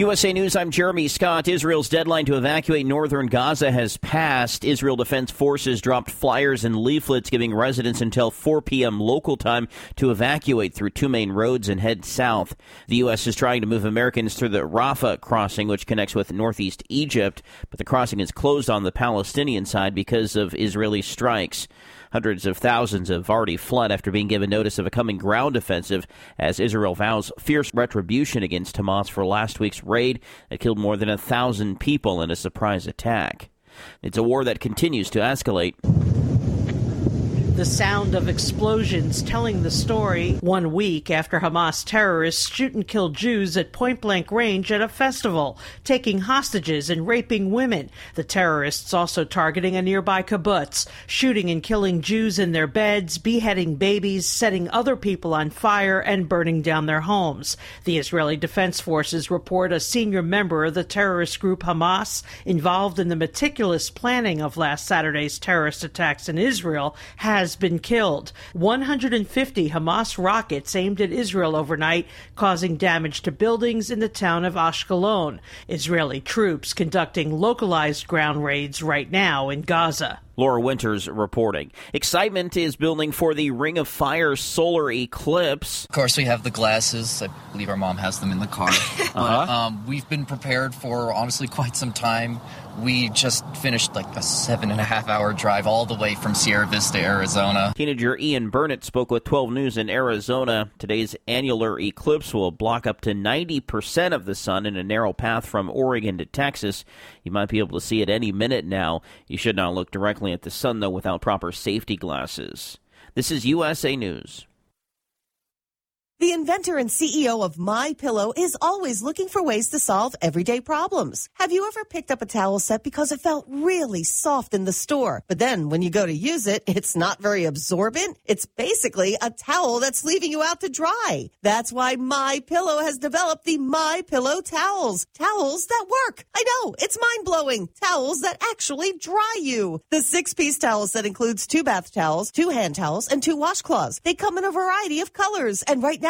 USA News, I'm Jeremy Scott. Israel's deadline to evacuate northern Gaza has passed. Israel Defense Forces dropped flyers and leaflets giving residents until 4 p.m. local time to evacuate through two main roads and head south. The U.S. is trying to move Americans through the Rafah crossing, which connects with northeast Egypt, but the crossing is closed on the Palestinian side because of Israeli strikes. Hundreds of thousands have already fled after being given notice of a coming ground offensive as Israel vows fierce retribution against Hamas for last week's raid that killed more than a thousand people in a surprise attack. It's a war that continues to escalate the sound of explosions telling the story one week after Hamas terrorists shoot and kill Jews at point blank range at a festival, taking hostages and raping women. The terrorists also targeting a nearby kibbutz, shooting and killing Jews in their beds, beheading babies, setting other people on fire, and burning down their homes. The Israeli Defense Forces report a senior member of the terrorist group Hamas, involved in the meticulous planning of last Saturday's terrorist attacks in Israel, has has been killed. 150 Hamas rockets aimed at Israel overnight, causing damage to buildings in the town of Ashkelon. Israeli troops conducting localized ground raids right now in Gaza. Laura Winters reporting. Excitement is building for the Ring of Fire solar eclipse. Of course, we have the glasses. I believe our mom has them in the car. uh-huh. But um, we've been prepared for honestly quite some time. We just finished like a seven and a half hour drive all the way from Sierra Vista, Arizona. Teenager Ian Burnett spoke with 12 News in Arizona. Today's annular eclipse will block up to 90% of the sun in a narrow path from Oregon to Texas. You might be able to see it any minute now. You should not look directly at the sun, though, without proper safety glasses. This is USA News. The inventor and CEO of My Pillow is always looking for ways to solve everyday problems. Have you ever picked up a towel set because it felt really soft in the store, but then when you go to use it, it's not very absorbent? It's basically a towel that's leaving you out to dry. That's why My Pillow has developed the My Pillow towels. Towels that work. I know, it's mind-blowing. Towels that actually dry you. The six-piece towel set includes two bath towels, two hand towels, and two washcloths. They come in a variety of colors, and right now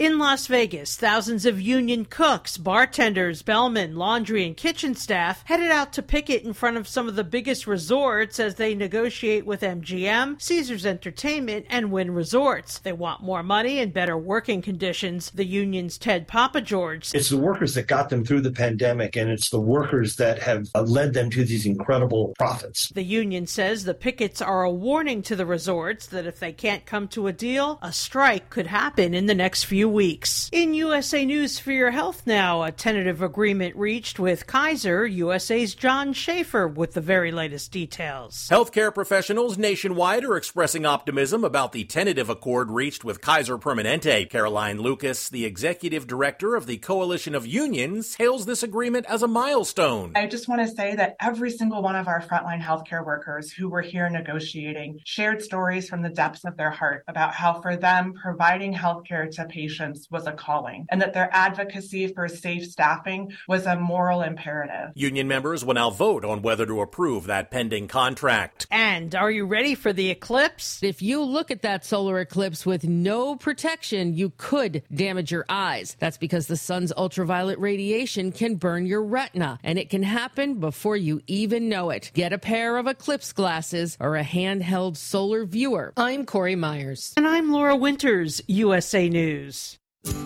In Las Vegas, thousands of union cooks, bartenders, bellmen, laundry, and kitchen staff headed out to picket in front of some of the biggest resorts as they negotiate with MGM, Caesars Entertainment, and Wynn Resorts. They want more money and better working conditions. The union's Ted Pappageorge. It's the workers that got them through the pandemic, and it's the workers that have uh, led them to these incredible profits. The union says the pickets are a warning to the resorts that if they can't come to a deal, a strike could happen in the next few few weeks. In USA News for Your Health now, a tentative agreement reached with Kaiser, USA's John Schaefer with the very latest details. Healthcare professionals nationwide are expressing optimism about the tentative accord reached with Kaiser Permanente. Caroline Lucas, the executive director of the Coalition of Unions, hails this agreement as a milestone. I just want to say that every single one of our frontline healthcare workers who were here negotiating shared stories from the depths of their heart about how for them providing healthcare to patients patients was a calling and that their advocacy for safe staffing was a moral imperative. Union members will now vote on whether to approve that pending contract. And are you ready for the eclipse? If you look at that solar eclipse with no protection, you could damage your eyes. That's because the sun's ultraviolet radiation can burn your retina, and it can happen before you even know it. Get a pair of eclipse glasses or a handheld solar viewer. I'm Corey Myers. And I'm Laura Winters, USA News.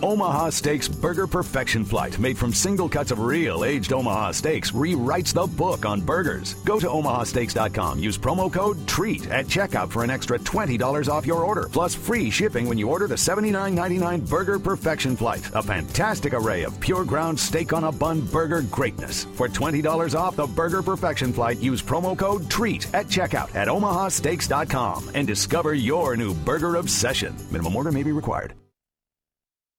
Omaha Steaks Burger Perfection Flight, made from single cuts of real aged Omaha steaks, rewrites the book on burgers. Go to omahasteaks.com. Use promo code TREAT at checkout for an extra $20 off your order, plus free shipping when you order the $79.99 Burger Perfection Flight. A fantastic array of pure ground steak on a bun burger greatness. For $20 off the Burger Perfection Flight, use promo code TREAT at checkout at omahasteaks.com and discover your new burger obsession. Minimum order may be required.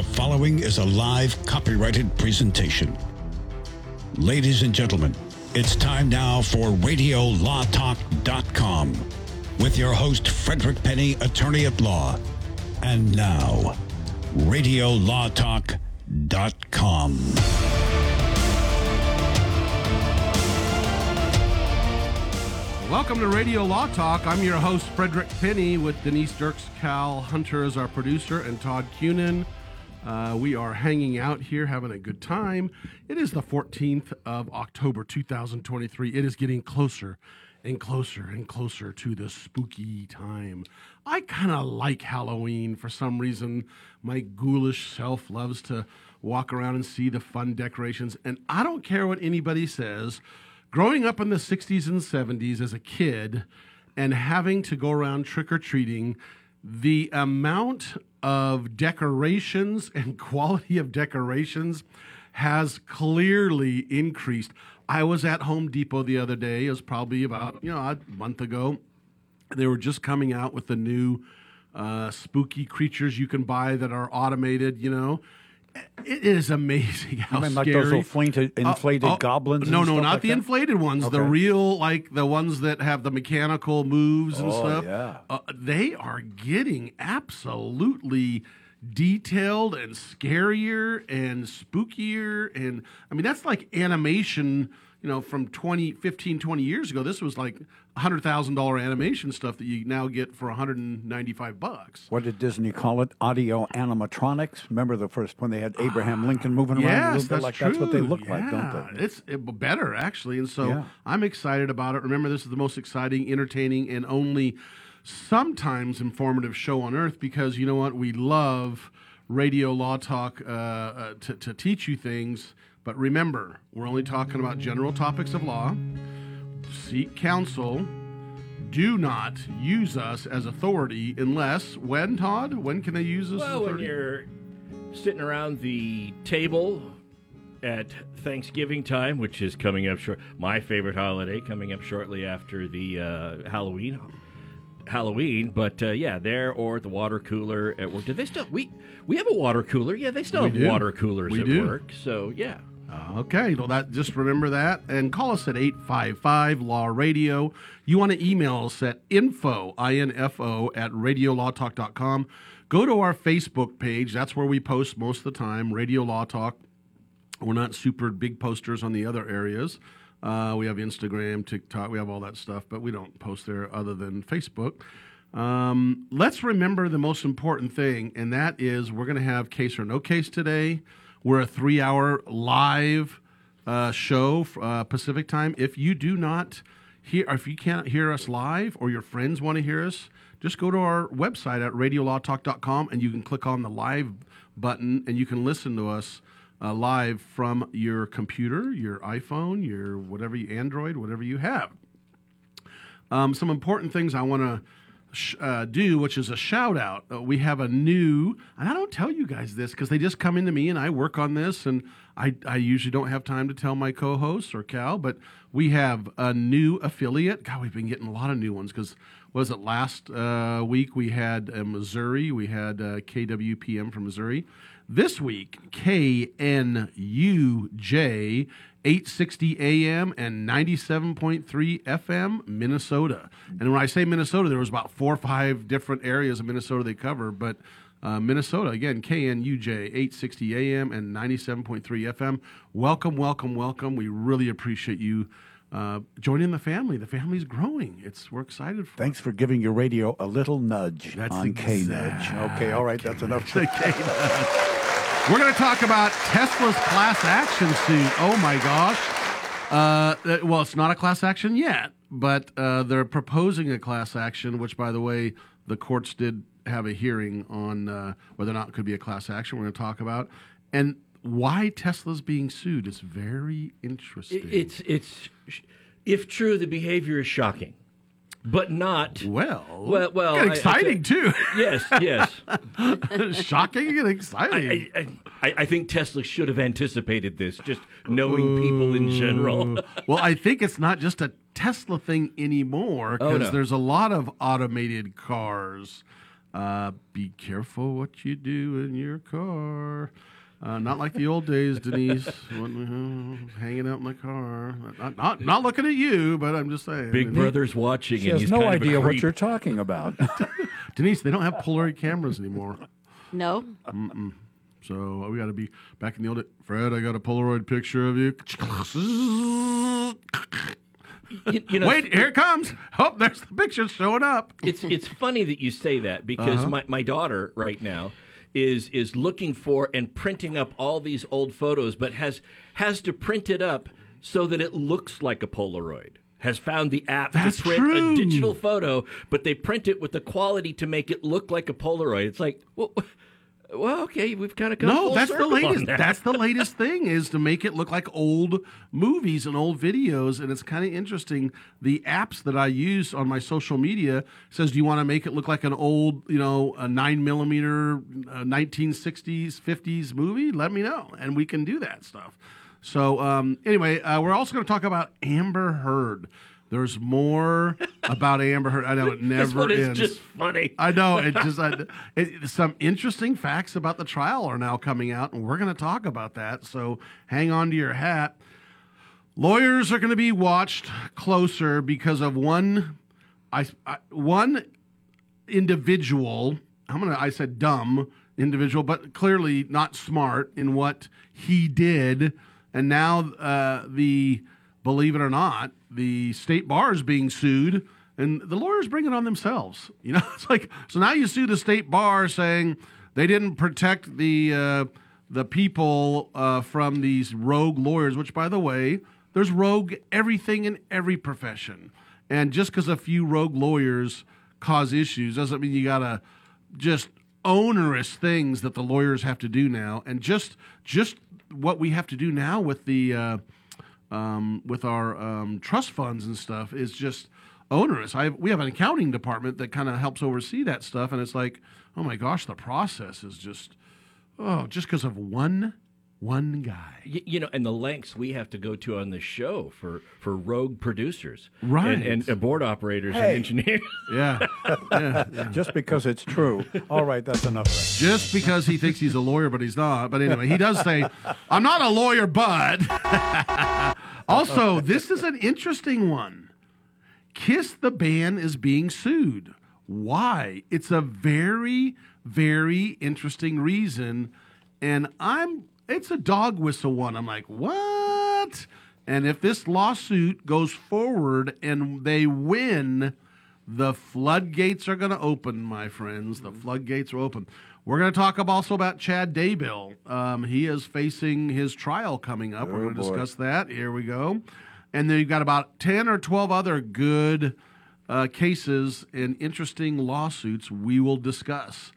The following is a live copyrighted presentation. Ladies and gentlemen, it's time now for RadioLawTalk.com with your host, Frederick Penny, attorney at law. And now, RadioLawTalk.com. Welcome to Radio Law Talk. I'm your host, Frederick Penny, with Denise Dirks, Cal Hunter as our producer, and Todd Cunin. Uh, we are hanging out here, having a good time. It is the 14th of October, 2023. It is getting closer and closer and closer to the spooky time. I kind of like Halloween for some reason. My ghoulish self loves to walk around and see the fun decorations, and I don't care what anybody says. Growing up in the 60s and 70s as a kid and having to go around trick or treating, the amount of decorations and quality of decorations has clearly increased. I was at Home Depot the other day. It was probably about you know a month ago. They were just coming out with the new uh, spooky creatures you can buy that are automated. You know, it is amazing how You mean like scary. those inflated, Uh, inflated uh, goblins? No, no, not like the that? inflated ones. The real, like the ones that have the mechanical moves and Oh, stuff. yeah. Uh, they are getting absolutely detailed and scarier and spookier. And I mean, that's like animation, you know, from 20, 15, 20 years ago. This was like $100,000 animation stuff that you now get for 195 bucks. What did Disney call it? Audio animatronics. Remember the first when they had Abraham Lincoln moving around a little bit that's like true. that's what they look like, Yeah, don't they? It's it, better actually, and so Yeah. I'm excited about it. Remember, this is the most exciting, entertaining, and only sometimes informative show on earth because you know what? We love radio law talk uh, uh, to, to teach you things. But remember, we're only talking about general topics of law. Seek counsel. Do not use us as authority unless when Todd? When can they use us? as Well, when you're sitting around the table at Thanksgiving time, which is coming up short, my favorite holiday, coming up shortly after the uh, Halloween. Halloween, but uh, yeah, there or at the water cooler at work. Do they still we we have a water cooler? Yeah, they still We have do. water coolers We at do. work. So yeah, Okay, well that just remember that and call us at 855 Law Radio. You want to email us at info info at radiolawtalk.com. Go to our Facebook page. That's where we post most of the time, Radio Law Talk. We're not super big posters on the other areas. Uh, we have Instagram, TikTok, we have all that stuff, but we don't post there other than Facebook. Um, let's remember the most important thing, and that is we're going to have case or no case today. We're a three hour live uh, show, uh, Pacific time. If you do not hear, if you can't hear us live or your friends want to hear us, just go to our website at radiolawtalk.com and you can click on the live button and you can listen to us uh, live from your computer, your iPhone, your whatever you Android, whatever you have. Um, some important things I want to uh, do, which is a shout out. Uh, we have a new, and I don't tell you guys this because they just come into me and I work on this, and I, I usually don't have time to tell my co hosts or Cal, but we have a new affiliate. God, we've been getting a lot of new ones because was it last uh, week we had uh, Missouri, we had uh, KWPM from Missouri. This week, KNUJ, 860 AM and 97.3 FM, Minnesota. And when I say Minnesota, there was about four or five different areas of Minnesota they cover, but uh, Minnesota, again, KNUJ, 860 AM and 97.3 FM. Welcome, welcome, welcome. We really appreciate you uh, joining the family. The family's growing. It's We're excited for Thanks for giving your radio a little nudge That's on K Nudge. Okay, all right, that's enough. We're going to talk about Tesla's class action suit. Oh my gosh. Uh, uh, well, it's not a class action yet, but uh, they're proposing a class action, which, by the way, the courts did have a hearing on uh, whether or not it could be a class action. We're going to talk about. And why Tesla's being sued is very interesting. It's it's if true, the behavior is shocking, but not well. Well, well, Get I- I exciting, too. Yes, yes. Shocking and exciting. I, I, I, I think Tesla should have anticipated this, just knowing people in general. well, I think it's not just a Tesla thing anymore Oh, because no. there's a lot of automated cars. Uh, be careful what you do in your car. Uh, not like the old days, Denise, when, uh, hanging out in the car. Not, not, not looking at you, but I'm just saying. Big Brother's watching, She and has he's no kind idea what you're talking about. Denise, they don't have Polaroid cameras anymore. No. Mm-mm. So we got to be back in the old. Fred, I got a Polaroid picture of you. you know- Wait, here it comes. Oh, there's the picture showing up. it's it's funny that you say that because Uh-huh. my, my daughter right now is is looking for and printing up all these old photos, but has has to print it up so that it looks like a Polaroid. Has found the app That's to print true. a digital photo, but they print it with the quality to make it look like a Polaroid. It's like, well, well okay, we've kind of come No, that's the latest. that. That's the latest thing is to make it look like old movies and old videos, and it's kind of interesting. The apps that I use on my social media says, "Do you want to make it look like an old, you know, a nine millimeter, uh, nineteen sixties, fifties movie? Let me know, and we can do that stuff." So um, anyway, uh, we're also going to talk about Amber Heard. There's more about Amber Heard. I know it never This one is ends. just funny. I know it just I, it, some interesting facts about the trial are now coming out, and we're going to talk about that. So hang on to your hat. Lawyers are going to be watched closer because of one, I, I one individual. I'm gonna. I said dumb individual, but clearly not smart in what he did, and now uh, the believe it or not, the state bar is being sued, and the lawyers bring it on themselves. You know, it's like so now you sue the state bar saying they didn't protect the uh, the people uh, from these rogue lawyers. Which, by the way, there's rogue everything in every profession, and just because a few rogue lawyers cause issues doesn't mean you gotta just onerous things that the lawyers have to do now, and just just what we have to do now with the uh, um, with our um, trust funds and stuff is just onerous. I we have an accounting department that kind of helps oversee that stuff, and it's like, oh my gosh, the process is just oh, just because of one one guy. Y- you know, and the lengths we have to go to on the show for for rogue producers, Right. and, and uh, board operators Hey. and engineers. Yeah. yeah, yeah. Just because it's true. All right, that's enough. of. Just because he thinks he's a lawyer, but he's not. But anyway, he does say, I'm not a lawyer, but. also, this is an interesting one. Kiss the band is being sued. Why? It's a very, very interesting reason. And I'm, it's a dog whistle one. I'm like, what? And if this lawsuit goes forward and they win, the floodgates are going to open, my friends. The floodgates are open. We're going to talk also about Chad Daybell. Um, he is facing his trial coming up. We're Oh, going to discuss that. Here we go. And then you've got about 10 or 12 other good uh, cases and interesting lawsuits we will discuss.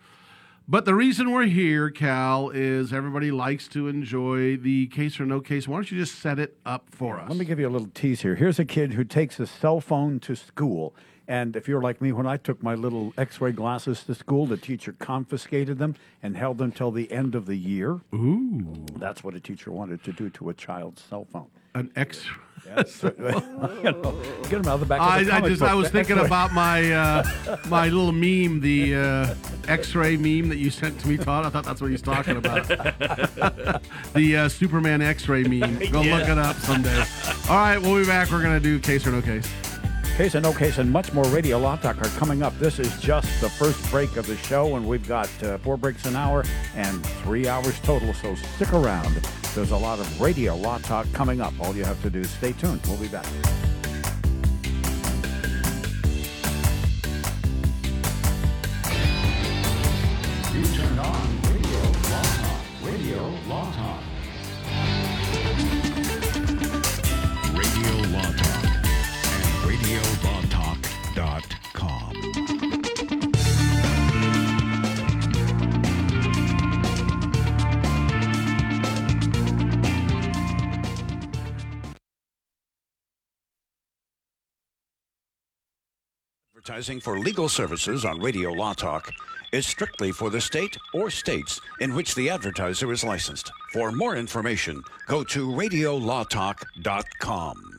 But the reason we're here, Cal, is everybody likes to enjoy the case or no case. Why don't you just set it up for us? Let me give you a little tease here. Here's a kid who takes his cell phone to school. And if you're like me, when I took my little x ray glasses to school, the teacher confiscated them and held them till the end of the year. Ooh. That's what a teacher wanted to do to a child's cell phone. An X. Yes. you know, get them out of the back. Of I, the I just book. I was thinking about my uh, my little meme, the uh, X-ray meme that you sent to me, Todd. I thought that's what he's talking about. the uh, Superman X-ray meme. Go Yeah. look it up someday. All right, we'll be back. We're gonna do case or no case. Case and no case and much more Radio Law Talk are coming up. This is just the first break of the show, and we've got uh, four breaks an hour and three hours total. So stick around. There's a lot of Radio Law Talk coming up. All you have to do is stay tuned. We'll be back. Advertising for legal services on Radio Law Talk is strictly for the state or states in which the advertiser is licensed. For more information, go to radiolawtalk.com.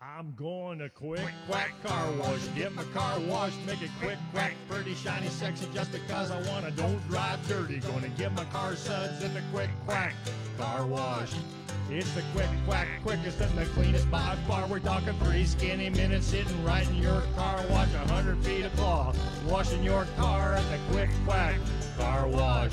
I'm going to quick quack car wash. Get my car washed, make it quick quack, pretty shiny, sexy, just because I wanna. Don't drive dirty. Gonna get my car suds at the quick quack car wash. It's the quick quack, quickest and the cleanest by far. We're talking three skinny minutes sitting right in your car wash. A hundred feet of cloth, washing your car at the quick quack car wash.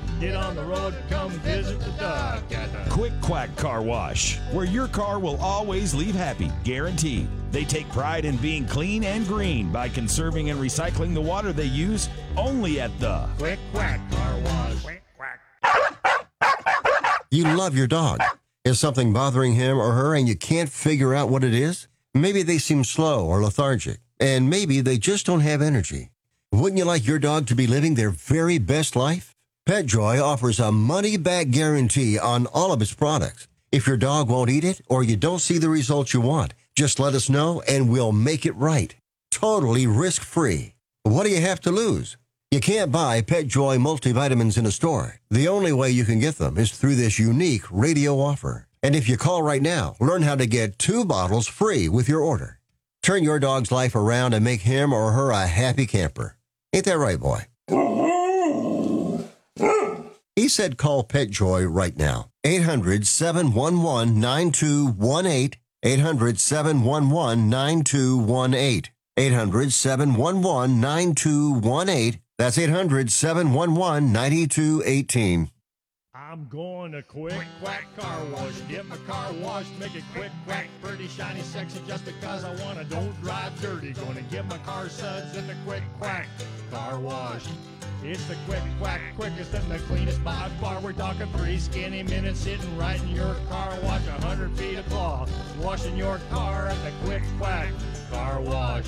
get on the road, come visit the duck at the Quick Quack Car Wash, where your car will always leave happy, guaranteed. They take pride in being clean and green by conserving and recycling the water they use only at the Quick Quack Car Wash. Quick Quack. You love your dog. Is something bothering him or her and you can't figure out what it is? Maybe they seem slow or lethargic, and maybe they just don't have energy. Wouldn't you like your dog to be living their very best life? PetJoy offers a money back guarantee on all of its products. If your dog won't eat it or you don't see the results you want, just let us know and we'll make it right. Totally risk free. What do you have to lose? You can't buy PetJoy multivitamins in a store. The only way you can get them is through this unique radio offer. And if you call right now, learn how to get two bottles free with your order. Turn your dog's life around and make him or her a happy camper. Ain't that right, boy? He said call PetJoy right now. 800 711 9218. 800 711 9218. 800 711 9218. That's 800 711 9218. I'm going to quick quack car wash. Get my car washed, make it quick quack, pretty shiny, sexy, just because I wanna. Don't drive dirty. Gonna get my car suds at the quick quack car wash. It's the quick quack, quickest and the cleanest by far. We're talking three skinny minutes sitting right in your car wash. A hundred feet of cloth, washing your car at the quick quack car wash.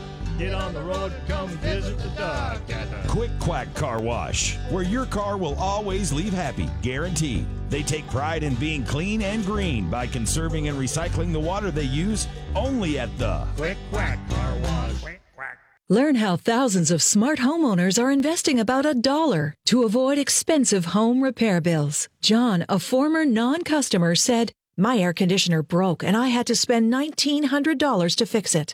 get on the road, come visit the duck at the Quick Quack Car Wash, where your car will always leave happy, guaranteed. They take pride in being clean and green by conserving and recycling the water they use only at the Quick Quack Car Wash. Learn how thousands of smart homeowners are investing about a dollar to avoid expensive home repair bills. John, a former non customer, said, My air conditioner broke and I had to spend $1,900 to fix it.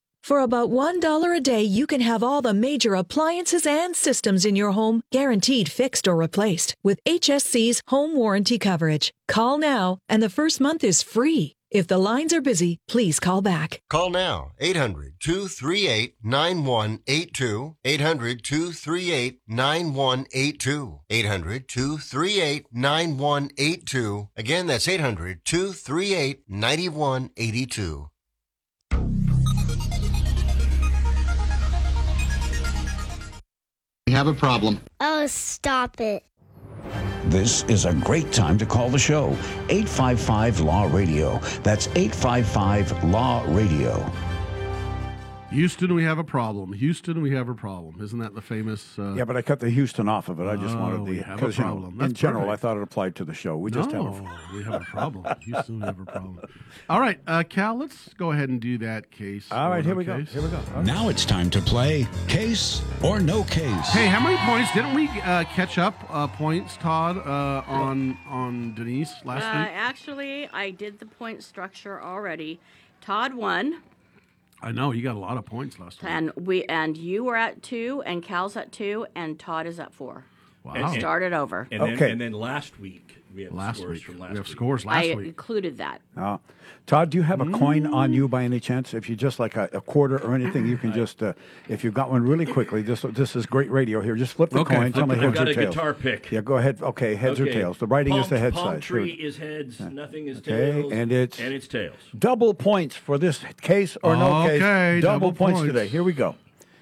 For about $1 a day, you can have all the major appliances and systems in your home guaranteed fixed or replaced with HSC's home warranty coverage. Call now, and the first month is free. If the lines are busy, please call back. Call now 800 238 9182. 800 238 9182. 800 238 9182. Again, that's 800 238 9182. We have a problem. Oh, stop it. This is a great time to call the show. 855 Law Radio. That's 855 Law Radio. Houston, we have a problem. Houston, we have a problem. Isn't that the famous? Uh, Yeah, but I cut the Houston off of it. I just Oh, wanted we the have a because you know, problem. in That's general. I thought it applied to the show. We just have a no, we have a problem. Houston, we have a problem. All right, uh, Cal, let's go ahead and do that case. All right, here no we go. Here we go. Now it's time to play Case or No Case. Hey, how many points didn't we uh, catch up uh, points, Todd, uh, on on Denise last Uh, week? actually, I did the point structure already. Todd won, I know you got a lot of points last week. and we and you were at two, and Cal's at two, and Todd is at four. Wow. Start it over. And then, Okay. and then last week we have Last scores week. from We have week. scores I last week. included that. Uh, Todd, do you have a coin on you by any chance? If you just like a, a quarter or anything, you can just uh, if you've got one really quickly. This this is great radio here. Just flip the Okay, coin. Tell me I've heads got or a tails. guitar pick. Yeah, go ahead. Okay, heads or Okay. tails. The writing is the head palm side. Here tree we- is heads, nothing is Okay, tails, and it's and it's tails. double points for this case or no Okay, case. Double, double points, points. today. Here we go.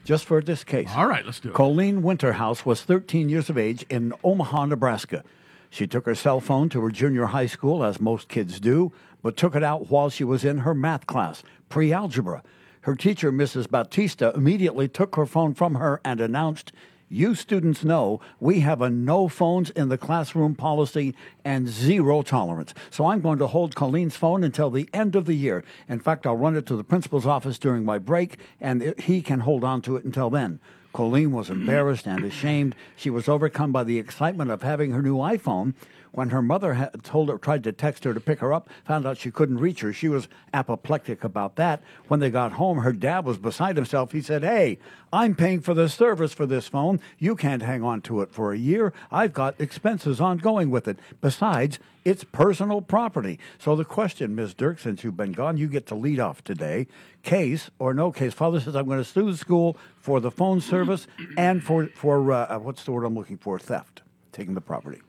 Just for this case. All right, let's do it. Colleen Winterhouse was 13 years of age in Omaha, Nebraska. She took her cell phone to her junior high school, as most kids do, but took it out while she was in her math class, pre algebra. Her teacher, Mrs. Bautista, immediately took her phone from her and announced, You students know we have a no phones in the classroom policy and zero tolerance. So I'm going to hold Colleen's phone until the end of the year. In fact, I'll run it to the principal's office during my break, and he can hold on to it until then. Colleen was embarrassed and ashamed. She was overcome by the excitement of having her new iPhone. When her mother had told her, tried to text her to pick her up, found out she couldn't reach her. She was apoplectic about that. When they got home, her dad was beside himself. He said, Hey, I'm paying for the service for this phone. You can't hang on to it for a year. I've got expenses ongoing with it. Besides, it's personal property. So the question, Ms. Dirk, since you've been gone, you get to lead off today. Case or no case? Father says I'm going to sue the school for the phone service and for for uh, what's the word I'm looking for? Theft, taking the property.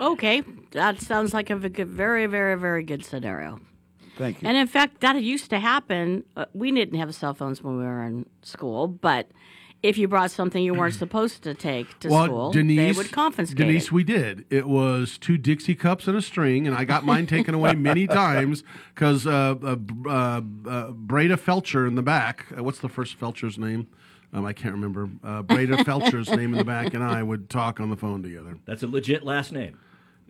Okay, that sounds like a very, very, very good scenario. Thank you. And in fact, that used to happen. Uh, we didn't have cell phones when we were in school, but if you brought something you weren't supposed to take to well, school, Denise, they would confiscate Denise, it. we did. It was two Dixie cups and a string, and I got mine taken away many times because uh, uh, uh, uh, Breda Felcher in the back. Uh, what's the first Felcher's name? Um, I can't remember. Uh, Breda Felcher's name in the back, and I would talk on the phone together. That's a legit last name.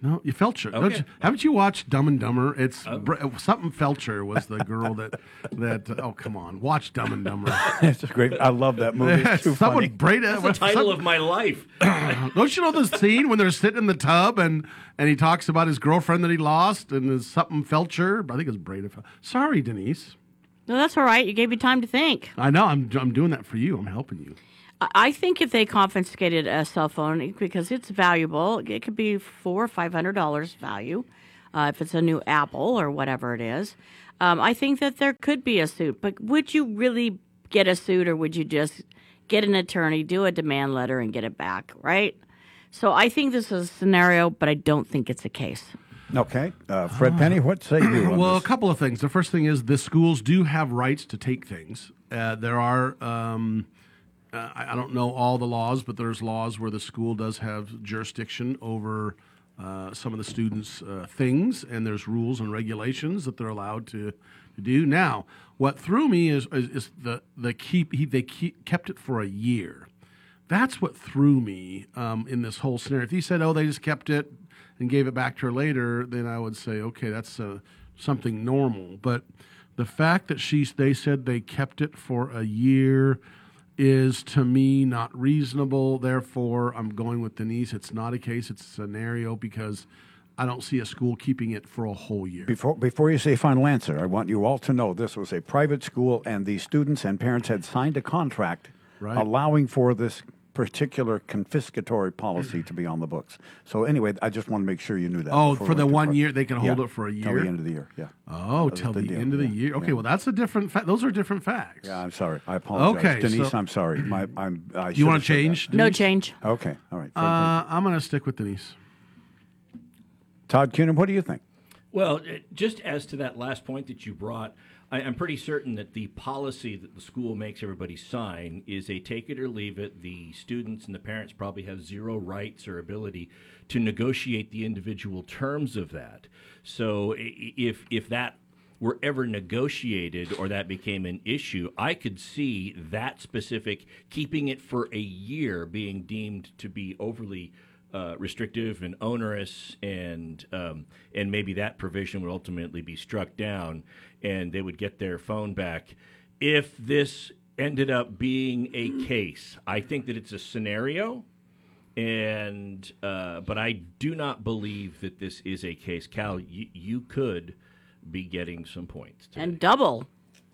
No, you Felcher. Don't Okay. you- haven't you watched Dumb and Dumber? It's Bre- something Felcher was the girl that that. oh come on, watch Dumb and Dumber. it's great. I love that movie. It's too Someone funny. Breda. That's the title of my life. Don't you know the scene when they're sitting in the tub and and he talks about his girlfriend that he lost and there's something Felcher? I think it's Breda. Fel- Sorry, Denise. No, that's all right. You gave me time to think. I know. I'm I'm doing that for you. I'm helping you. I- I think if they confiscated a cell phone because it's valuable, it could be four or five hundred dollars value, uh, if it's a new Apple or whatever it is. Um, I think that there could be a suit, but would you really get a suit, or would you just get an attorney, do a demand letter, and get it back? Right. So I think this is a scenario, but I don't think it's a case. Okay, uh, Fred Penny, what say you? On well, this? a couple of things. The first thing is the schools do have rights to take things. Uh, there are. Um, uh, I I don't know all the laws, but there's laws where the school does have jurisdiction over uh, some of the students' uh, things, and there's rules and regulations that they're allowed to, to do. Now, what threw me is is, is the the keep he, they keep, kept it for a year. That's what threw me um, in this whole scenario. If he said, "Oh, they just kept it and gave it back to her later," then I would say, "Okay, that's uh, something normal." But the fact that she they said they kept it for a year is to me not reasonable. Therefore, I'm going with Denise. It's not a case; it's a scenario because I don't see a school keeping it for a whole year. Before, before you say final answer, I want you all to know this was a private school, and the students and parents had signed a contract Right. allowing for this particular confiscatory policy to be on the books. So anyway, I just want to make sure you knew that. Oh, for the one year they can hold Yeah, it for a year. till the end of the year. Yeah. Oh, That till the, deal. end of the Yeah, year. Okay, yeah. well that's a different. Fa- those are different facts. Yeah, I'm sorry. I apologize. Okay, Denise, so- I'm sorry. My, I'm. I You wanna should that. change, No change. Okay. All right. Uh, I'm going to stick with Denise. Todd Cunin, what do you think? Well, just as to that last point that you brought, I, I'm pretty certain that the policy that the school makes everybody sign is a take it or leave it. The students and the parents probably have zero rights or ability to negotiate the individual terms of that. So if if that were ever negotiated or that became an issue, I could see that specific keeping it for a year being deemed to be overly uh, restrictive and onerous, and um, and maybe that provision would ultimately be struck down, and they would get their phone back. If this ended up being a case, I think that it's a scenario, and uh, but I do not believe that this is a case. Cal, you, you could be getting some points. And double.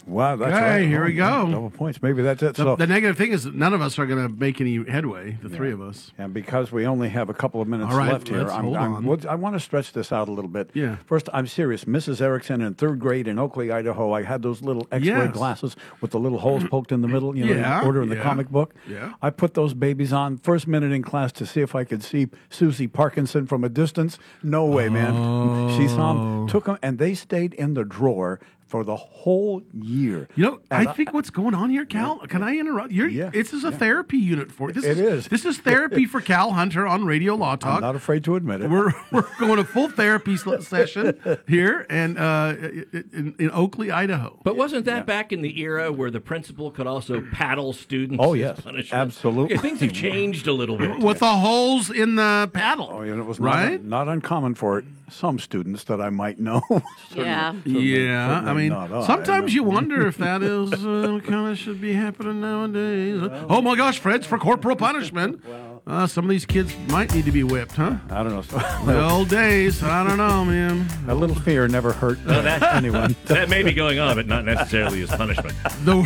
Wow, that's Hey, right. here we go. Double points. Maybe that's it. The, so, the negative thing is that none of us are going to make any headway. The three of us. And because we only have a couple of minutes right, left here, I'm, I'm- I want to stretch this out a little bit. Yeah. First, I'm serious. Mrs. Erickson in third grade in Oakley, Idaho, I had those little X-ray Yes. glasses with the little holes poked in the middle, you know, Yeah, in order in the yeah, comic book. yeah. I put those babies on first minute in class to see if I could see Susie Parkinson from a distance. No way, man. Oh. She saw Oh. them, took them, and they stayed in the drawer for the whole year. You know, And I think what's going on here, Cal. Can I interrupt? You're, Yeah, This is a therapy unit for this. It is. This is therapy for Cal Hunter on Radio Law I'm Talk. not afraid to admit it. We're we're going to full therapy session here and uh, in, in Oakley, Idaho. But wasn't that back in the era where the principal could also paddle students? Oh, yes, absolutely. Okay, things have changed a little bit. with the holes in the paddle. Oh, and it was right. not, not uncommon for some students that I might know. Yeah. Yeah, I certainly mean, not I. sometimes you wonder if that is uh, kind of should be happening nowadays. oh my gosh, Fred's for corporal punishment. Uh, some of these kids might need to be whipped, huh? I don't know. So, The old days, I don't know, man. a little fear never hurt Well, that- anyone. that may be going on, but not necessarily as punishment. The,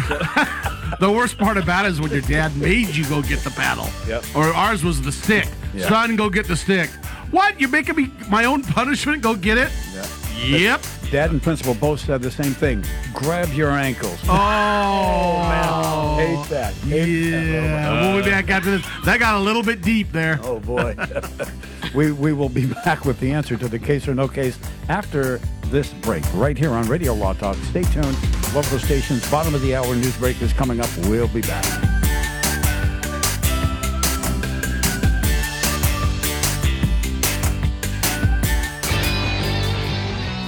the worst part about it is when your dad made you go get the paddle. Yep. Or ours was the stick. Yeah. Son, go get the stick. What? You're making me my own punishment? Go get it? Yep. Dad and principal both said the same thing. Grab your ankles. Oh, oh man. Hate that. Hate that. Yeah, we'll be back after this. That got a little bit deep there. Oh boy. we we will be back with the answer to the case or no case after this break, right here on Radio Law Talk. Stay tuned. Local stations, bottom of the hour news break is coming up. We'll be back.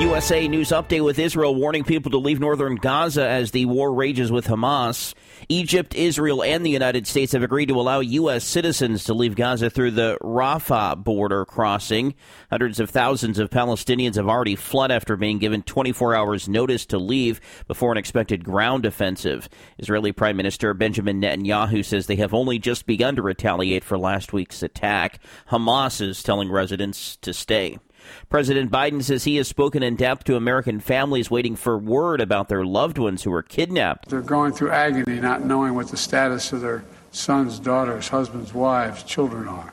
USA News Update with Israel warning people to leave northern Gaza as the war rages with Hamas. Egypt, Israel, and the United States have agreed to allow U.S. citizens to leave Gaza through the Rafah border crossing. Hundreds of thousands of Palestinians have already fled after being given 24 hours notice to leave before an expected ground offensive. Israeli Prime Minister Benjamin Netanyahu says they have only just begun to retaliate for last week's attack. Hamas is telling residents to stay. President Biden says he has spoken in depth to American families waiting for word about their loved ones who were kidnapped. They're going through agony not knowing what the status of their sons, daughters, husbands, wives, children are.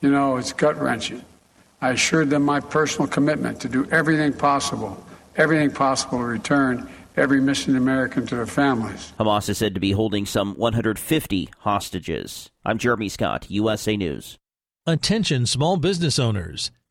You know, it's gut wrenching. I assured them my personal commitment to do everything possible, everything possible to return every missing American to their families. Hamas is said to be holding some 150 hostages. I'm Jeremy Scott, USA News. Attention, small business owners.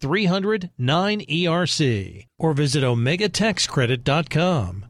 300 9ERC or visit OmegaTaxCredit.com.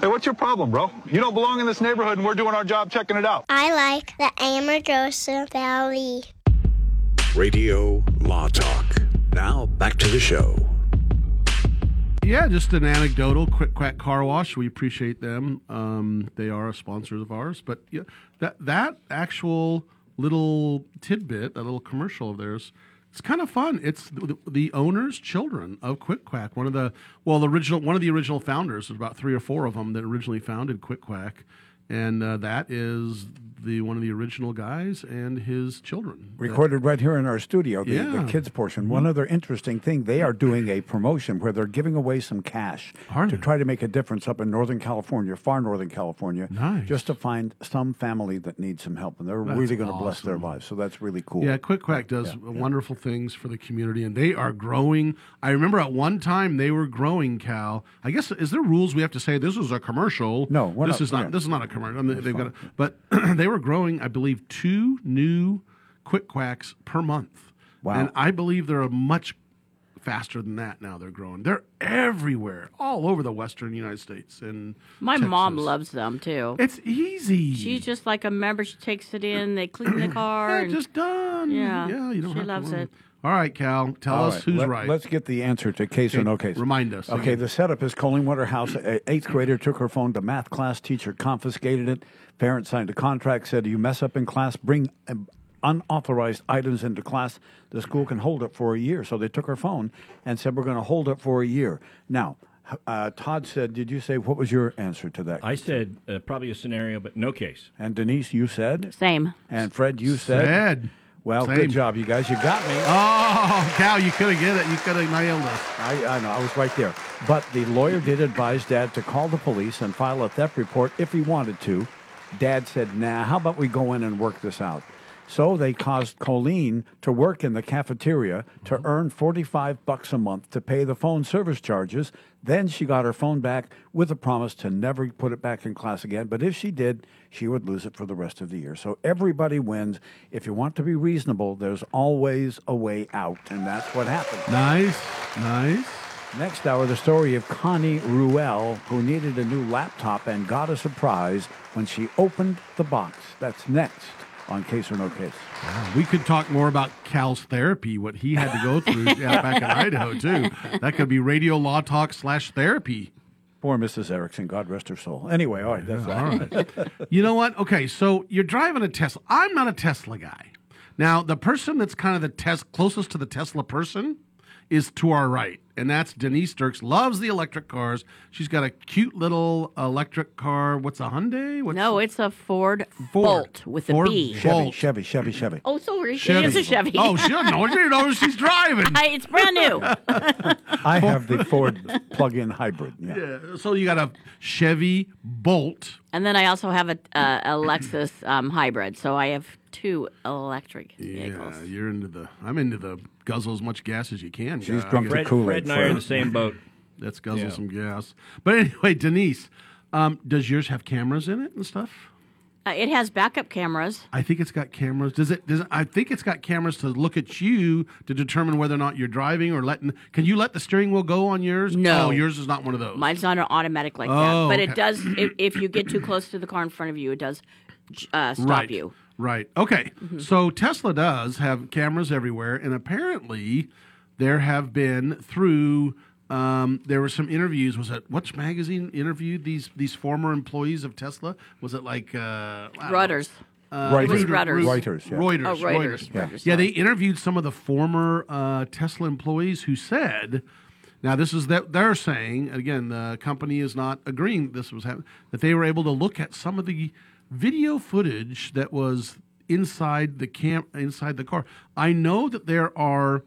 Hey, what's your problem, bro? You don't belong in this neighborhood, and we're doing our job checking it out. I like the Amargosa Valley. Radio Law Talk. Now back to the show. Yeah, just an anecdotal quick quack car wash. We appreciate them. Um, they are a sponsor of ours. But yeah, that that actual little tidbit, that little commercial of theirs, it's kind of fun. It's the, the owners' children of Quick Quack. One of the well, the original one of the original founders. There's about three or four of them that originally founded Quick Quack, and uh, that is the one of the original guys and his children. Recorded right here in our studio, the, Yeah. the kids portion. Mhm. One other interesting thing, they are doing a promotion where they're giving away some cash to try to make a difference up in Northern California, far Northern California, Nice. just to find some family that needs some help. And they're That's really going to bless their lives. So that's really cool. Yeah, Quick Quack does wonderful things for the community, and they are growing. I remember at one time they were growing, Cal. I guess is there rules we have to say this is a commercial? No, this not- is not. yeah. This is not a commercial. I mean, they've got, a, but they were growing. I believe two new Quick Quacks per month. Wow. And I believe they're a much faster than that now. They're growing. They're everywhere, all over the Western United States and My Texas. mom loves them too. It's easy. She's just like a member. She takes it in. They clean the car. Yeah, and, just done. Yeah, Yeah, you don't She have loves to it. All right, Cal, tell All us right, who's let- right. Let's get the answer to case or no case. remind us. Okay, the setup is Colleen Waterhouse, a eighth grader, took her phone to math class. Teacher confiscated it. Parent signed a contract, said, "You mess up in class, bring um, unauthorized items into class. The school can hold it for a year." So they took her phone and said, "We're going to hold it for a year." Now, uh, Todd said, "Did you say what was your answer to that?" I said uh, probably a scenario, but no case. And Denise, you said same. And Fred, you said Said. Well, Same. good job, you guys. You got me. Oh, Cal, you could have get it. You could have nailed us. I, I know, I was right there. But the lawyer did advise Dad to call the police and file a theft report if he wanted to. Dad said, nah, how about we go in and work this out? So they caused Colleen to work in the cafeteria to mm-hmm. earn 45 bucks a month to pay the phone service charges. Then she got her phone back with a promise to never put it back in class again. But if she did, she would lose it for the rest of the year. So everybody wins. If you want to be reasonable, there's always a way out. And that's what happened. Nice, nice. Next hour, the story of Connie Ruel, who needed a new laptop and got a surprise when she opened the box. That's next on Case or No Case. We could talk more about Cal's therapy, what he had to go through yeah, back in Idaho too. That could be radio law talk slash therapy. Poor Mrs. Erickson, God rest her soul. Anyway, all right, that's Yeah, all right. you know what? Okay, so you're driving a Tesla. I'm not a Tesla guy. Now, the person that's kind of the tes- closest to the Tesla person is to our right, and that's Denise Dirks. Loves the electric cars. She's got a cute little electric car. What's a Hyundai? What's No, it's a Ford, Ford. Bolt with a Ford B. Chevy, Chevy, Chevy, Chevy. Oh, sorry. Chevy. It is a Chevy. Oh, she doesn't know. She doesn't know she's driving. I, it's brand new. I have the Ford plug-in hybrid. Yeah. Yeah, so you got a Chevy Bolt. and then I also have a, uh, a Lexus um, hybrid. So I have two electric vehicles. Yeah, you're into the. I'm into the guzzle as much gas as you can. She's guy. drunk the Fred, Kool-Aid. Fred and I are in the same boat. Let's guzzle Yeah. some gas. But anyway, Denise, um, does yours have cameras in it and stuff? Uh, it has backup cameras. I think it's got cameras. Does it? Does it, I think it's got cameras to look at you to determine whether or not you're driving or letting. Can you let the steering wheel go on yours? No. Oh, yours is not one of those. Mine's not an automatic like Oh, that. But okay. it does, if, if you get too close to the car in front of you, it does uh, stop right. you. Right. Okay. Mhm. So Tesla does have cameras everywhere, and apparently there have been through. Um, there were some interviews. Was it which magazine interviewed these these former employees of Tesla? Was it like uh, I don't. Reuters. Uh, Reuters. Reuters. Reuters. Reuters, yeah. Reuters. Oh, Reuters. Yeah. Reuters, Yeah, they interviewed some of the former uh, Tesla employees who said, now this is that they're saying again, the company is not agreeing this was happening, that they were able to look at some of the video footage that was inside the cam inside the car. I know that there are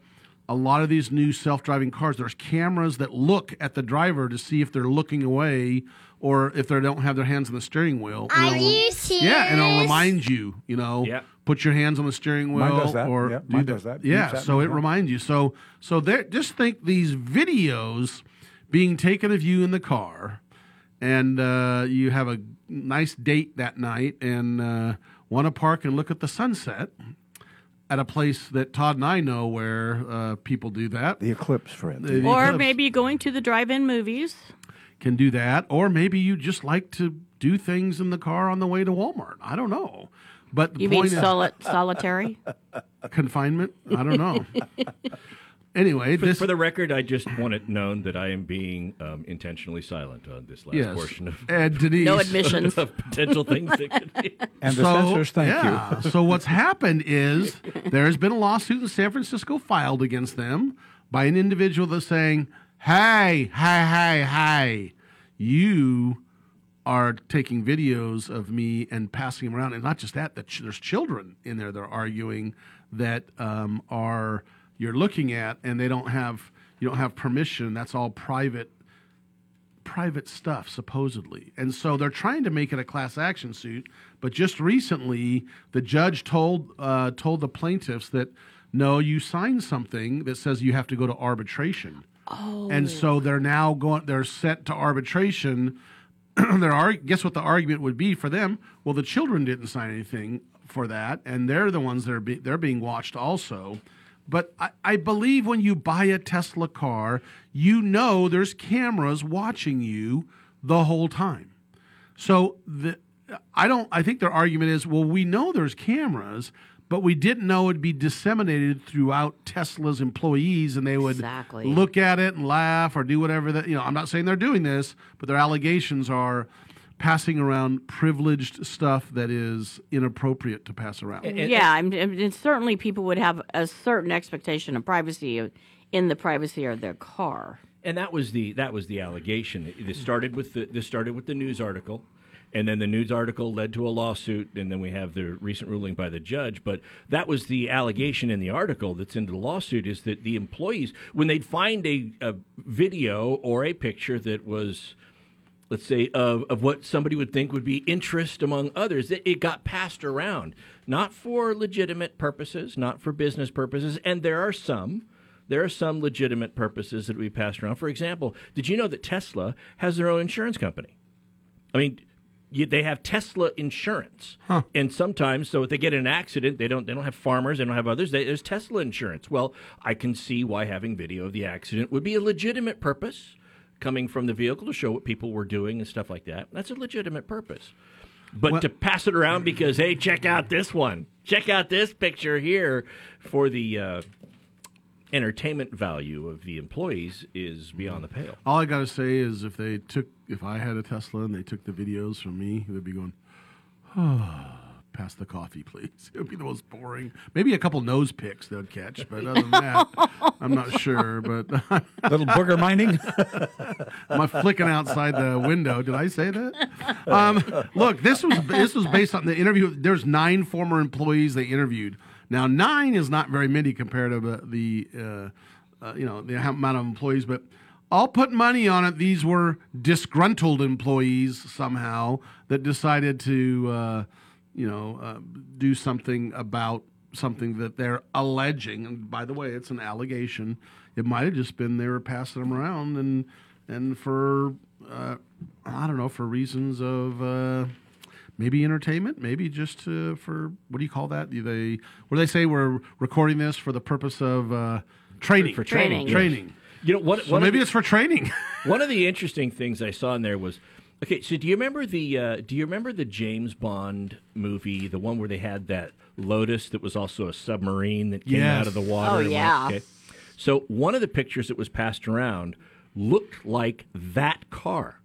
a lot of these new self-driving cars. There's cameras that look at the driver to see if they're looking away or if they don't have their hands on the steering wheel. Are it'll- you Yeah, and it'll remind you. You know, Yeah. put your hands on the steering wheel. Mine does that. Or Yeah, do mine the- does that. Yeah, Beeps at so it yeah. reminds you. So so there, just think these videos being taken of you in the car, and uh, you have a nice date that night, and uh, want to park and look at the sunset at a place that Todd and I know where uh, people do that. The Eclipse, Fred. The- the Or Eclipse maybe going to the drive-in movies. can do that, or maybe you just like to do things in the car on the way to Walmart. I don't know, but the You mean point is- soli- solitary? confinement. I don't know. anyway, For, this for the record, I just want it known that I am being um, intentionally silent on this last yes, portion of, and Denise. No admissions. of potential things that could be. And the censors, thank yeah. you. so what's happened is there has been a lawsuit in San Francisco filed against them by an individual that's saying, "Hey, hey, hey, hey, you." Are taking videos of me and passing them around, and not just that. That ch- there's children in there. They're arguing that um, are you're looking at, and they don't have you don't have permission. That's all private private stuff, supposedly. And so they're trying to make it a class action suit. But just recently, the judge told uh, told the plaintiffs that no, you signed something that says you have to go to arbitration. Oh. And so they're now going. They're set to arbitration. their arg- guess what the argument would be for them? Well, the children didn't sign anything for that, and they're the ones that are be- they're being watched also. But I, I believe when you buy a Tesla car, you know there's cameras watching you the whole time. So the I don't. I think their argument is, well, we know there's cameras, but we didn't know it'd be disseminated throughout Tesla's employees, and they would Exactly. look at it and laugh or do whatever that you know. I'm not saying they're doing this, but their allegations are passing around privileged stuff that is inappropriate to pass around. yeah, I'm, I'm- and certainly people would have a certain expectation of privacy uh, in the privacy of their car. And that was the that was the allegation. This started with the this started with the news article, and then the news article led to a lawsuit, and then we have the recent ruling by the judge. But that was the allegation in the article that's in the lawsuit is that the employees, when they'd find a, a video or a picture that was let's say, of, of what somebody would think would be interest among others. It, it got passed around, not for legitimate purposes, not for business purposes, and there are some. There are some legitimate purposes that we passed around. For example, did you know that Tesla has their own insurance company? I mean, you, they have Tesla insurance, and sometimes, so if they get in an accident, they don't they don't have farmers, they don't have others. They, there's Tesla insurance. Well, I can see why having video of the accident would be a legitimate purpose coming from the vehicle to show what people were doing and stuff like that. That's a legitimate purpose. But to pass it around because hey, check out this one, check out this picture here for the uh, entertainment value of the employees is beyond the pale. All I gotta say is, if they took, if I had a Tesla and they took the videos from me, they'd be going, oh, "Pass the coffee, please." It would be the most boring. Maybe a couple nose picks they'd catch, but other than that, I'm not sure. But Little booger mining? Am I flicking outside the window? Did I say that? Um, look, this was this was based on the interview. There's nine former employees they interviewed. Now, nine is not very many compared to the, the uh, uh, you know the amount of employees, but I'll put money on it. These were disgruntled employees somehow that decided to uh, you know uh, do something about something that they're alleging. And by the way, it's an allegation. It might have just been they were passing them around and and for uh, I don't know for reasons of uh, maybe entertainment, maybe just uh, for what do you call that? Do they what do they say? We're recording this for the purpose of uh, training. For training. Training. Yes. You know what? So one maybe the- it's for training. One of the interesting things I saw in there was okay. So do you remember the uh, Do you remember the James Bond movie, the one where they had that Lotus that was also a submarine that came Yes. out of the water? Oh, and went- yeah. Okay. So one of the pictures that was passed around looked like that car,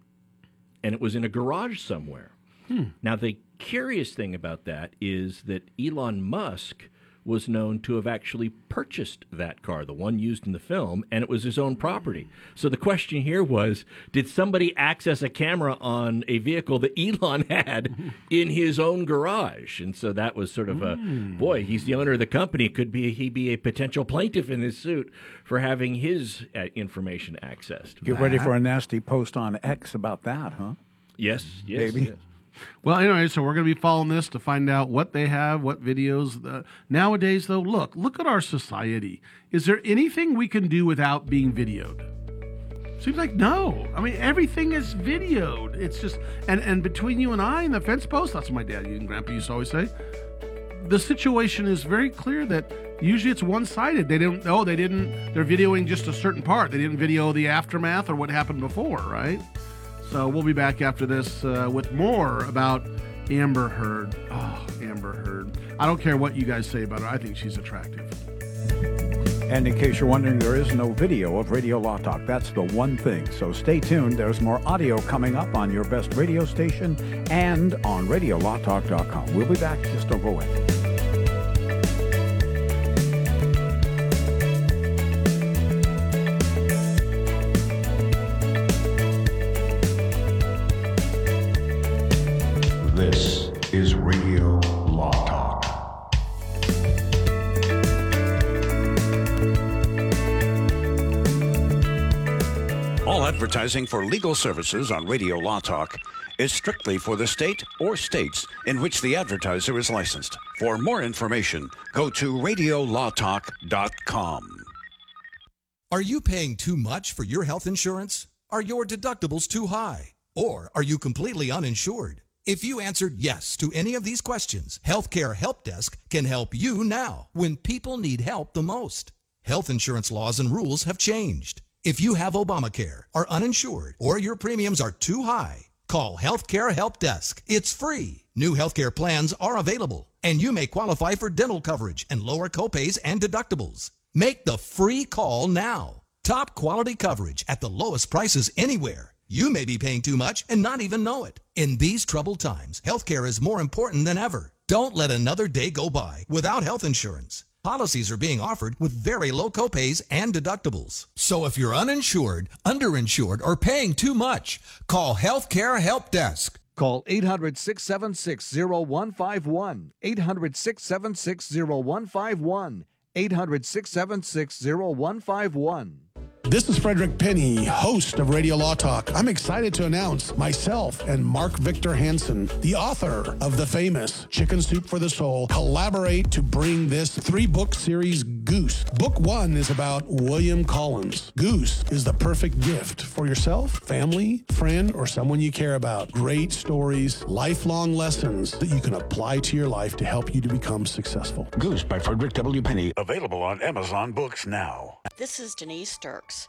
and it was in a garage somewhere. Now, the curious thing about that is that Elon Musk was known to have actually purchased that car, the one used in the film, and it was his own property. So the question here was did somebody access a camera on a vehicle that Elon had in his own garage? And so that was sort of a boy, he's the owner of the company. Could be he be a potential plaintiff in this suit for having his uh, information accessed? Get ready for a nasty post on X about that, huh? Yes, yes. Maybe. yes. Well, anyway, so we're going to be following this to find out what they have, what videos. Uh, nowadays, though, look, look at our society. Is there anything we can do without being videoed? Seems like no. I mean, everything is videoed. It's just and and between you and I and the fence post. That's what my dad and grandpa used to always say. The situation is very clear that usually it's one-sided. They didn't. Oh, they didn't. They're videoing just a certain part. They didn't video the aftermath or what happened before, right? So we'll be back after this uh, with more about Amber Heard. Oh, Amber Heard. I don't care what you guys say about her. I think she's attractive. And in case you're wondering, there is no video of Radio Law Talk. That's the one thing. So stay tuned. There's more audio coming up on your best radio station and on RadioLawTalk.com. We'll be back. Just don't go advertising for legal services on Radio Law Talk is strictly for the state or states in which the advertiser is licensed. For more information, go to radiolawtalk.com. Are you paying too much for your health insurance? Are your deductibles too high? Or are you completely uninsured? If you answered yes to any of these questions, Healthcare Help Desk can help you now when people need help the most. Health insurance laws and rules have changed. If you have Obamacare, are uninsured, or your premiums are too high, call Healthcare Help Desk. It's free. New healthcare plans are available. And you may qualify for dental coverage and lower copays and deductibles. Make the free call now. Top quality coverage at the lowest prices anywhere. You may be paying too much and not even know it. In these troubled times, healthcare is more important than ever. Don't let another day go by without health insurance. Policies are being offered with very low copays and deductibles. So if you're uninsured, underinsured, or paying too much, call Healthcare Help Desk. Call 800 676 0151. 800 676 0151. 800 676 0151. This is Frederick Penney, host of Radio Law Talk. I'm excited to announce myself and Mark Victor Hansen, the author of the famous Chicken Soup for the Soul, collaborate to bring this three book series, Goose. Book one is about William Collins. Goose is the perfect gift for yourself, family, friend, or someone you care about. Great stories, lifelong lessons that you can apply to your life to help you to become successful. Goose by Frederick W. Penney. Available on Amazon Books now. This is Denise Dirks.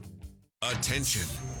Attention.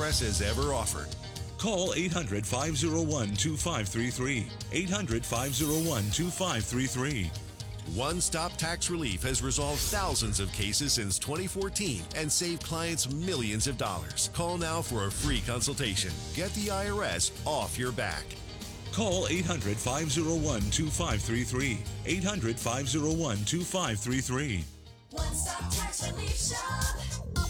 has ever offered. Call 800 501 2533. 800 501 2533. One Stop Tax Relief has resolved thousands of cases since 2014 and saved clients millions of dollars. Call now for a free consultation. Get the IRS off your back. Call 800 501 2533. 800 501 2533. One Stop Tax Relief Shop.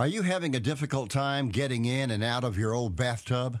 Are you having a difficult time getting in and out of your old bathtub?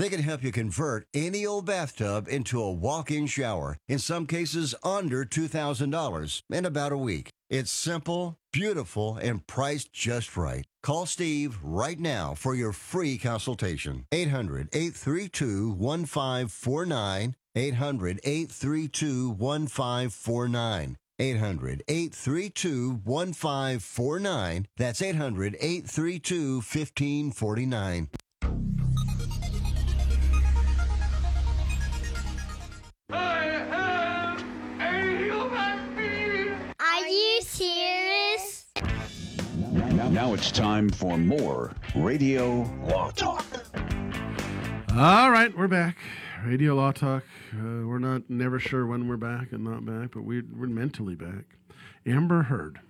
They can help you convert any old bathtub into a walk in shower, in some cases under $2,000, in about a week. It's simple, beautiful, and priced just right. Call Steve right now for your free consultation. 800 832 1549. 800 832 1549. 800 832 1549. That's 800 832 1549. Now, it's time for more Radio Law Talk. All right, we're back. Radio Law Talk. Uh, we're not never sure when we're back and not back, but we, we're mentally back. Amber Heard.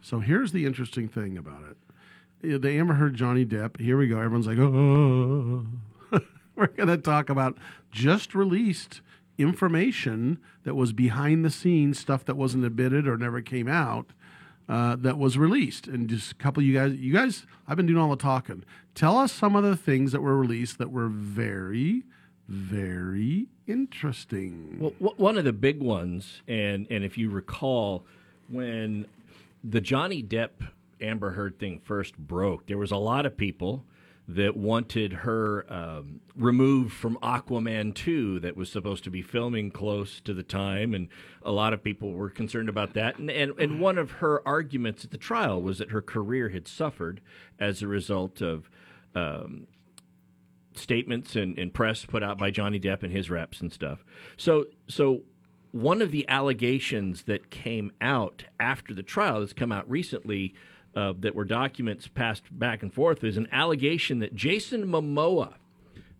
So here's the interesting thing about it. The Amber Heard Johnny Depp. Here we go. Everyone's like, oh. We're going to talk about just released information that was behind the scenes stuff that wasn't admitted or never came out uh, that was released. And just a couple of you guys, you guys, I've been doing all the talking. Tell us some of the things that were released that were very, very interesting. Well, w- one of the big ones, and and if you recall, when the Johnny Depp Amber Heard thing first broke, there was a lot of people that wanted her um, removed from Aquaman 2 that was supposed to be filming close to the time and a lot of people were concerned about that and, and, and one of her arguments at the trial was that her career had suffered as a result of um, statements and, and press put out by Johnny Depp and his reps and stuff. So so one of the allegations that came out after the trial that's come out recently uh, that were documents passed back and forth is an allegation that Jason Momoa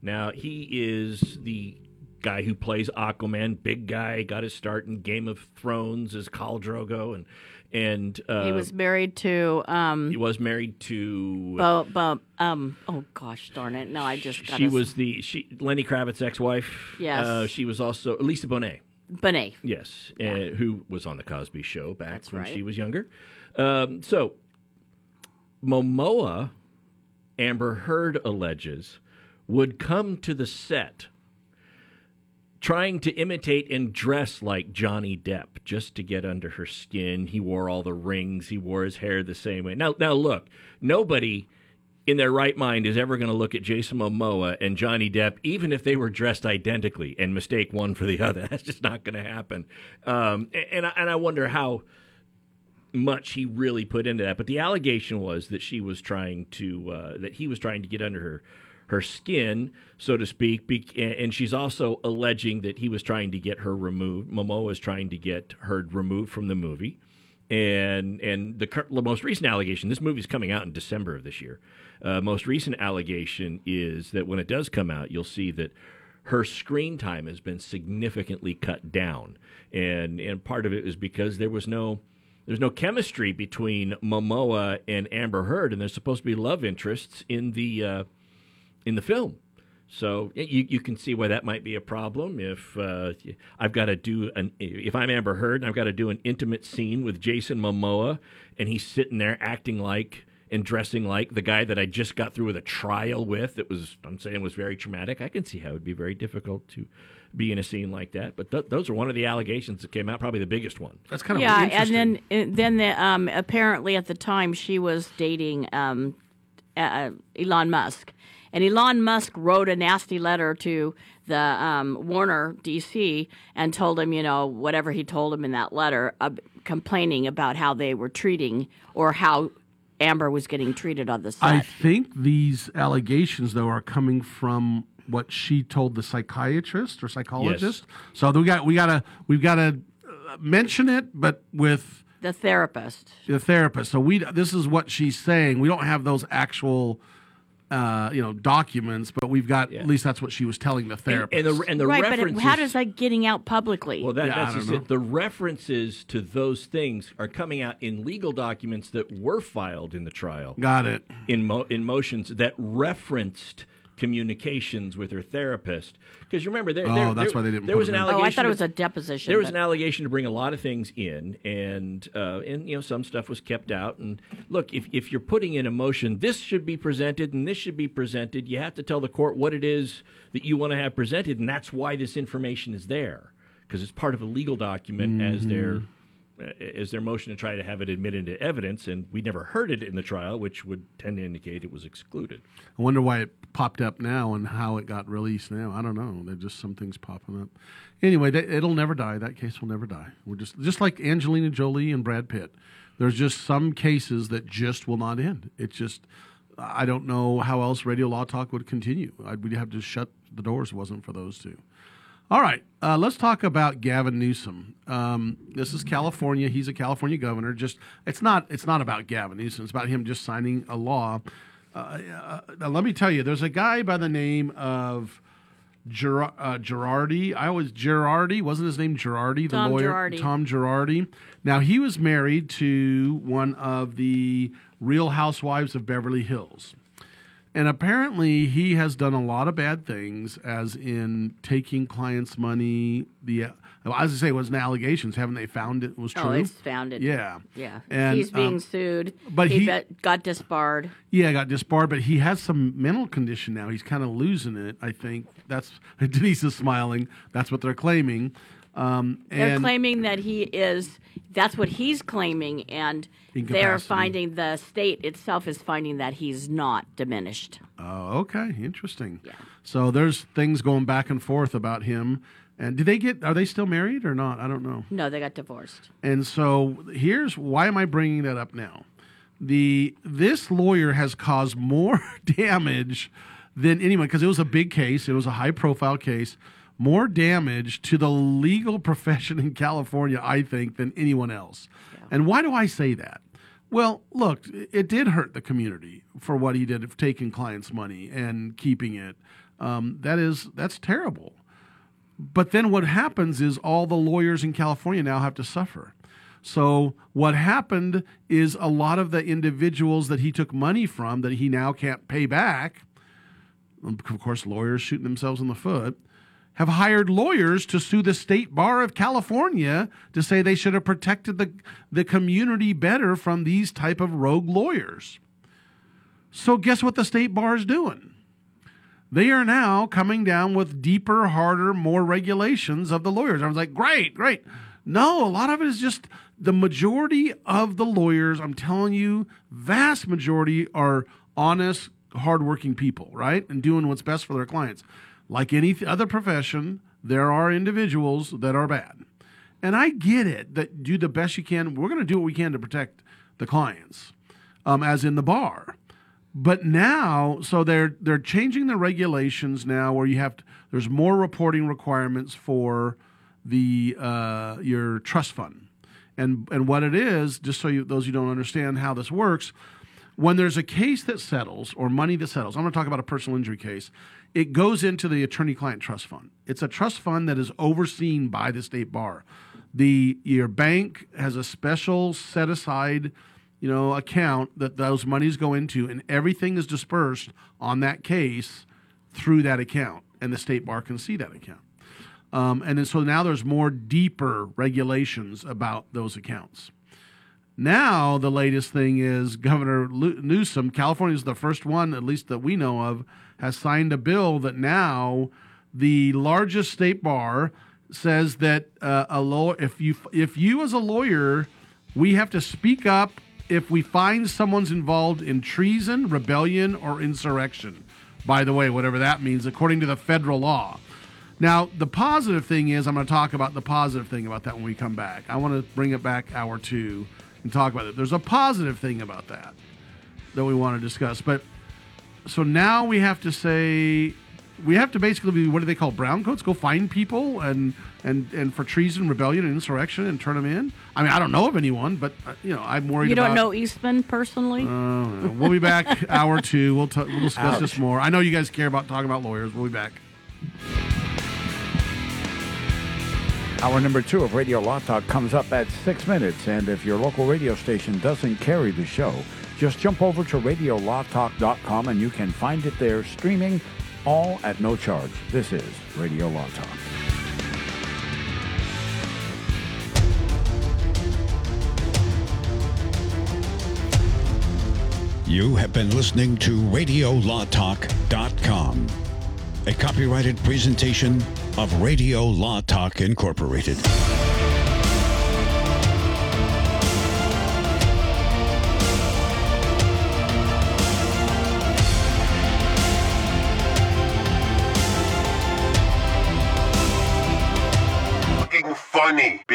now he is the guy who plays Aquaman, big guy, got his start in Game of Thrones as Khal Drogo and and uh, he was married to um he was married to Bo, Bo, um oh gosh darn it no I just got she was the she Lenny Kravitz ex-wife. Yes. Uh, she was also Lisa Bonet. Bonet Yes, uh, who was on the Cosby Show back That's when right. she was younger. Um, so Momoa, Amber Heard alleges, would come to the set trying to imitate and dress like Johnny Depp just to get under her skin. He wore all the rings, he wore his hair the same way. Now, now look, nobody in their right mind is ever going to look at Jason Momoa and Johnny Depp, even if they were dressed identically, and mistake one for the other. That's just not going to happen. Um, and, and I wonder how much he really put into that. But the allegation was that she was trying to uh, that he was trying to get under her her skin, so to speak. Be- and she's also alleging that he was trying to get her removed. Momoa is trying to get her removed from the movie. And and the, cur- the most recent allegation, this movie is coming out in December of this year. Uh, most recent allegation is that when it does come out, you'll see that her screen time has been significantly cut down, and and part of it is because there was no there's no chemistry between Momoa and Amber Heard, and there's supposed to be love interests in the uh, in the film. So you you can see why that might be a problem. If uh, I've got to do an if I'm Amber Heard and I've got to do an intimate scene with Jason Momoa, and he's sitting there acting like and dressing like the guy that I just got through with a trial with, that was I'm saying was very traumatic. I can see how it would be very difficult to be in a scene like that. But th- those are one of the allegations that came out, probably the biggest one. That's kind of yeah interesting. and then uh, then the, um apparently at the time she was dating um uh, Elon Musk and Elon Musk wrote a nasty letter to the um, Warner DC and told him, you know, whatever he told him in that letter, uh, complaining about how they were treating or how Amber was getting treated on the set. I think these allegations, though, are coming from what she told the psychiatrist or psychologist. So we got we gotta we've got to mention it, but with the therapist. the therapist. So we this is what she's saying. We don't have those actual. Uh, you know documents, but we've got at least that's what she was telling the therapist. And the and the right, but how does that getting out publicly? Well, that, Yeah, that's just it. The references to those things are coming out in legal documents that were filed in the trial. Got it. In mo- in motions that referenced communications with her therapist. Because you remember, there, Oh, there, that's there- why they didn't There was an in. Oh, I thought it was a deposition. There was but- an allegation to bring a lot of things in, and uh, and you know some stuff was kept out. And look, if if you're putting in a motion, this should be presented and this should be presented. You have to tell the court what it is that you want to have presented, and that's why this information is there because it's part of a legal document as their uh, as their motion to try to have it admitted into evidence. And we never heard it in the trial, which would tend to indicate it was excluded. I wonder why it popped up now and how it got released now. I don't know. There's just some things popping up. Anyway, that, it'll never die. That case will never die. We're just just like Angelina Jolie and Brad Pitt. There's just some cases that just will not end. It's just I don't know how else Radio Law Talk would continue. I'd, we'd have to shut the doors. it Wasn't for those two. All right, uh, let's talk about Gavin Newsom. Um, this is California. He's a California governor. Just it's not it's not about Gavin Newsom. It's about him just signing a law. Uh, uh, let me tell you, there's a guy by the name of Ger- uh, Girardi. I was Girardi. Wasn't his name Girardi? The Tom lawyer, Girardi. Tom Girardi. Now he was married to one of the Real Housewives of Beverly Hills, and apparently he has done a lot of bad things, as in taking clients' money. The as I say, it was an allegations. Haven't they found it was true? Oh, it's founded. Yeah, Yeah. And, He's being um, sued. but he- bet- got disbarred. Yeah, got disbarred, but he has some mental condition now. He's kind of losing it. I think that's Denise is smiling. That's what they're claiming. Um, They're claiming that he is. That's what he's claiming, and they're Incapacity. finding the state itself is finding that he's not diminished. Oh, okay, interesting. So there's things going back and forth about him. And do they get? Are they still married or not? I don't know. No, they got divorced. And so here's why am I bringing that up now? The this lawyer has caused more damage than anyone because it was a big case. It was a high profile case. More damage to the legal profession in California, I think, than anyone else. And why do I say that? Well, look, it did hurt the community for what he did of taking clients' money and keeping it. Um, that is that's terrible. But then what happens is all the lawyers in California now have to suffer. So what happened is a lot of the individuals that he took money from that he now can't pay back, of course, lawyers shooting themselves in the foot, have hired lawyers to sue the state bar of California to say they should have protected the, the community better from these type of rogue lawyers. So guess what the state bar is doing? They are now coming down with deeper, harder, more regulations of the lawyers. I was like, great, great. No, a lot of it is just the majority of the lawyers, I'm telling you, vast majority are honest, hardworking people, right? And doing what's best for their clients. Like any other profession, there are individuals that are bad. And I get it that do the best you can. We're going to do what we can to protect the clients, um, as in the bar. But now, so they're they're changing the regulations now, where you have to, there's more reporting requirements for the uh, your trust fund, and and what it is, just so you those who don't understand how this works, when there's a case that settles or money that settles, I'm going to talk about a personal injury case. It goes into the attorney-client trust fund. It's a trust fund that is overseen by the state bar. The your bank has a special set aside you know, account that those monies go into, and everything is dispersed on that case through that account, and the state bar can see that account. Um, and then so now there's more deeper regulations about those accounts. Now the latest thing is Governor Newsom, California is the first one, at least that we know of, has signed a bill that now the largest state bar says that uh, a law if you if you as a lawyer we have to speak up if we find someone's involved in treason, rebellion, or insurrection. By the way, whatever that means, according to the federal law. Now, the positive thing is, I'm going to talk about the positive thing about that when we come back. I want to bring it back hour two and talk about it. There's a positive thing about that that we want to discuss. But so now we have to say, we have to basically be, what do they call brown coats? Go find people and and and for treason, rebellion, and insurrection, and turn them in. I mean, I don't know of anyone, but uh, you know, I'm worried. You don't about, know Eastman personally? Oh, we'll be back hour two. We'll, t- we'll discuss Ouch. this more. I know you guys care about talking about lawyers. We'll be back. Hour number two of Radio Law Talk comes up at six minutes, and if your local radio station doesn't carry the show, just jump over to radiolawtalk.com and you can find it there streaming, all at no charge. This is Radio Law Talk. You have been listening to RadioLawTalk.com, a copyrighted presentation of Radio Law Talk Incorporated.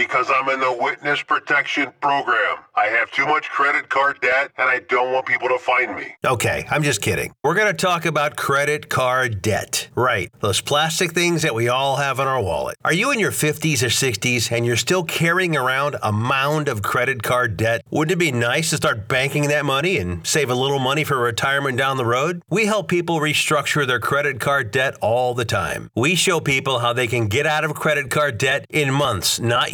Because I'm in the witness protection program. I have too much credit card debt and I don't want people to find me. Okay, I'm just kidding. We're going to talk about credit card debt. Right, those plastic things that we all have in our wallet. Are you in your 50s or 60s and you're still carrying around a mound of credit card debt? Wouldn't it be nice to start banking that money and save a little money for retirement down the road? We help people restructure their credit card debt all the time. We show people how they can get out of credit card debt in months, not